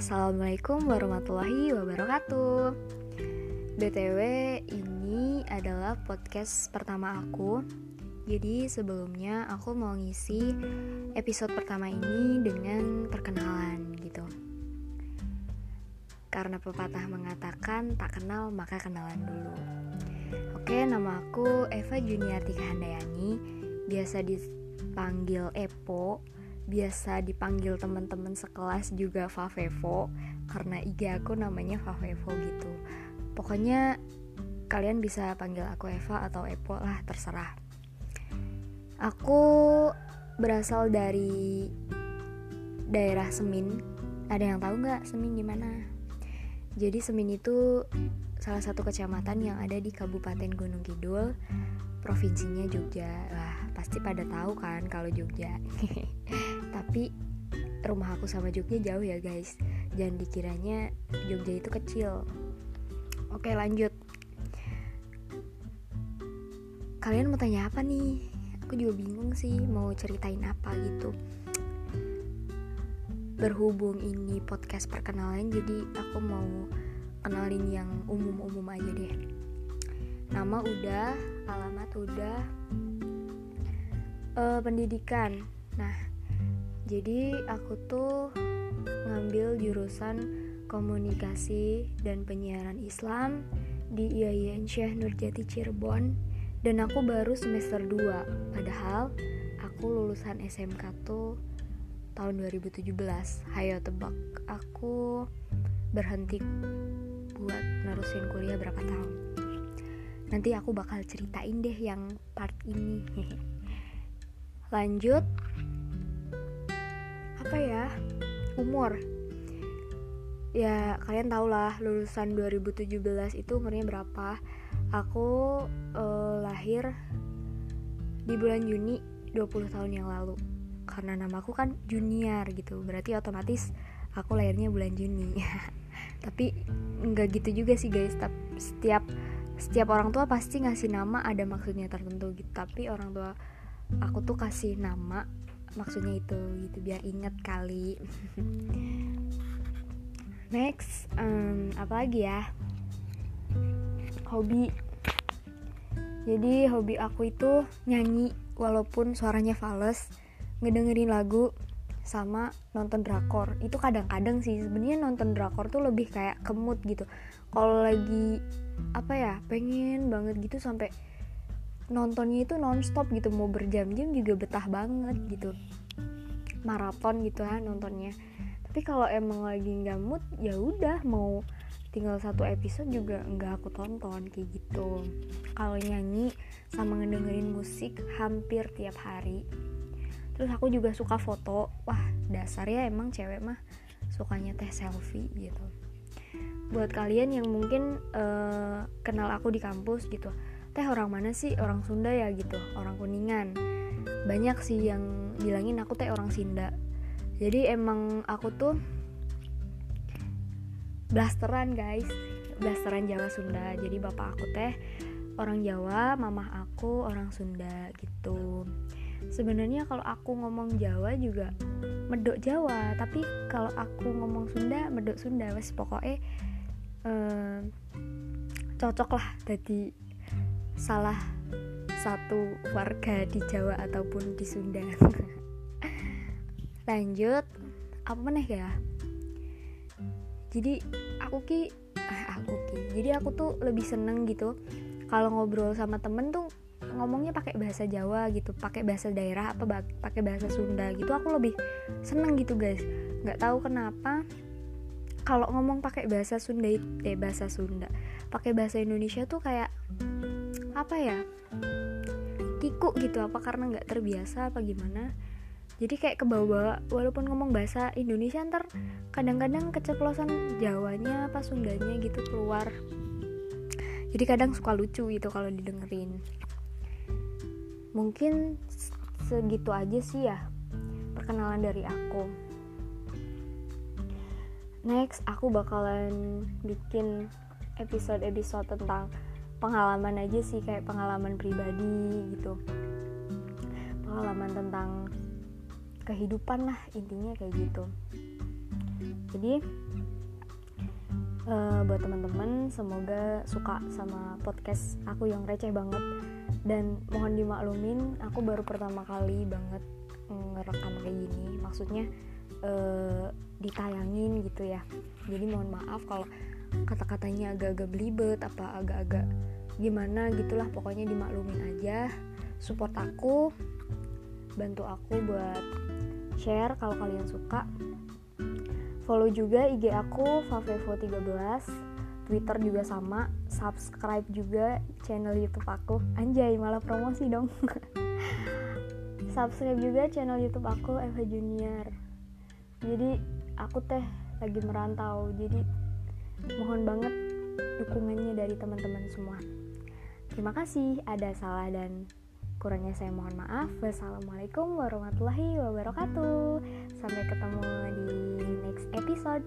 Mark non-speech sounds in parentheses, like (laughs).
Assalamualaikum warahmatullahi wabarakatuh. BTW ini adalah podcast pertama aku. Jadi sebelumnya aku mau ngisi episode pertama ini dengan perkenalan gitu. Karena pepatah mengatakan tak kenal maka kenalan dulu. Oke nama aku Eva Juniarti Handayani. Biasa dipanggil Epo biasa dipanggil teman-teman sekelas juga Favevo karena IG aku namanya Favevo gitu. Pokoknya kalian bisa panggil aku Eva atau Epo lah terserah. Aku berasal dari daerah Semin. Ada yang tahu nggak Semin di mana? Jadi Semin itu salah satu kecamatan yang ada di Kabupaten Gunung Kidul, provinsinya Jogja. Wah, pasti pada tahu kan kalau Jogja. (laughs) tapi rumah aku sama Jogja jauh ya guys. Jangan dikiranya Jogja itu kecil. Oke lanjut. Kalian mau tanya apa nih? Aku juga bingung sih mau ceritain apa gitu. Berhubung ini podcast perkenalan jadi aku mau kenalin yang umum-umum aja deh. Nama udah alamat udah uh, pendidikan. Nah jadi aku tuh ngambil jurusan komunikasi dan penyiaran Islam di IAIN Syekh Nurjati Cirebon dan aku baru semester 2 padahal aku lulusan SMK tuh tahun 2017 hayo tebak aku berhenti buat nerusin kuliah berapa tahun. Nanti aku bakal ceritain deh yang part ini. (laughs) Lanjut apa ya? Umur. Ya kalian tau lah lulusan 2017 itu umurnya berapa. Aku uh, lahir di bulan Juni 20 tahun yang lalu. Karena namaku kan junior gitu berarti otomatis aku lahirnya bulan Juni. (laughs) Tapi nggak gitu juga sih guys. Setiap setiap orang tua pasti ngasih nama ada maksudnya tertentu gitu. Tapi orang tua aku tuh kasih nama maksudnya itu gitu biar inget kali. (laughs) Next um, apa lagi ya? Hobi. Jadi hobi aku itu nyanyi walaupun suaranya fals ngedengerin lagu sama nonton drakor. Itu kadang-kadang sih sebenarnya nonton drakor tuh lebih kayak kemut gitu. Kalau lagi apa ya pengen banget gitu sampai nontonnya itu nonstop gitu mau berjam-jam juga betah banget gitu. Maraton gitu ya nontonnya. Tapi kalau emang lagi nggak mood ya udah mau tinggal satu episode juga nggak aku tonton kayak gitu. Kalau nyanyi sama ngedengerin musik hampir tiap hari. Terus aku juga suka foto. Wah dasar ya emang cewek mah sukanya teh selfie gitu. Buat kalian yang mungkin uh, kenal aku di kampus gitu teh orang mana sih? Orang Sunda ya gitu orang kuningan. Banyak sih yang bilangin aku teh orang Sinda. Jadi emang aku tuh blasteran guys. Blasteran Jawa Sunda. Jadi bapak aku teh orang Jawa mamah aku orang Sunda gitu. Sebenarnya kalau aku ngomong Jawa juga medok Jawa tapi kalau aku ngomong Sunda medok Sunda wes pokoknya eh, cocok lah jadi salah satu warga di Jawa ataupun di Sunda. Lanjut apa meneh ya? Jadi aku ki eh, aku ki. Jadi aku tuh lebih seneng gitu kalau ngobrol sama temen tuh ngomongnya pakai bahasa Jawa gitu pakai bahasa daerah apa pakai bahasa Sunda gitu aku lebih seneng gitu guys. Nggak tahu kenapa kalau ngomong pakai bahasa Sunda eh bahasa Sunda pakai bahasa Indonesia tuh kayak apa ya kiku gitu apa karena nggak terbiasa apa gimana. Jadi kayak ke bawah walaupun ngomong bahasa Indonesia ntar kadang-kadang keceplosan Jawanya apa Sundanya gitu keluar. Jadi kadang suka lucu gitu kalau didengerin. Mungkin segitu aja sih ya perkenalan dari aku. Next aku bakalan bikin episode-episode tentang pengalaman aja sih kayak pengalaman pribadi gitu. Pengalaman tentang kehidupan lah intinya kayak gitu. Jadi uh, buat teman-teman semoga suka sama podcast aku yang receh banget. Dan mohon dimaklumin aku baru pertama kali banget ngerekam kayak gini. Maksudnya uh, ditayangin gitu ya. Jadi mohon maaf kalau kata-katanya agak-agak belibet apa agak-agak gimana gitulah pokoknya dimaklumin aja. Support aku bantu aku buat share kalau kalian suka. Follow juga IG aku favevo13 Twitter juga sama subscribe juga channel YouTube aku. Anjay malah promosi dong. (laughs) Subscribe juga channel YouTube aku Eva Junior. Jadi aku teh lagi merantau jadi mohon banget dukungannya dari teman-teman semua. Terima kasih ada salah dan kurangnya saya mohon maaf. Wassalamualaikum warahmatullahi wabarakatuh. Sampai ketemu di next episode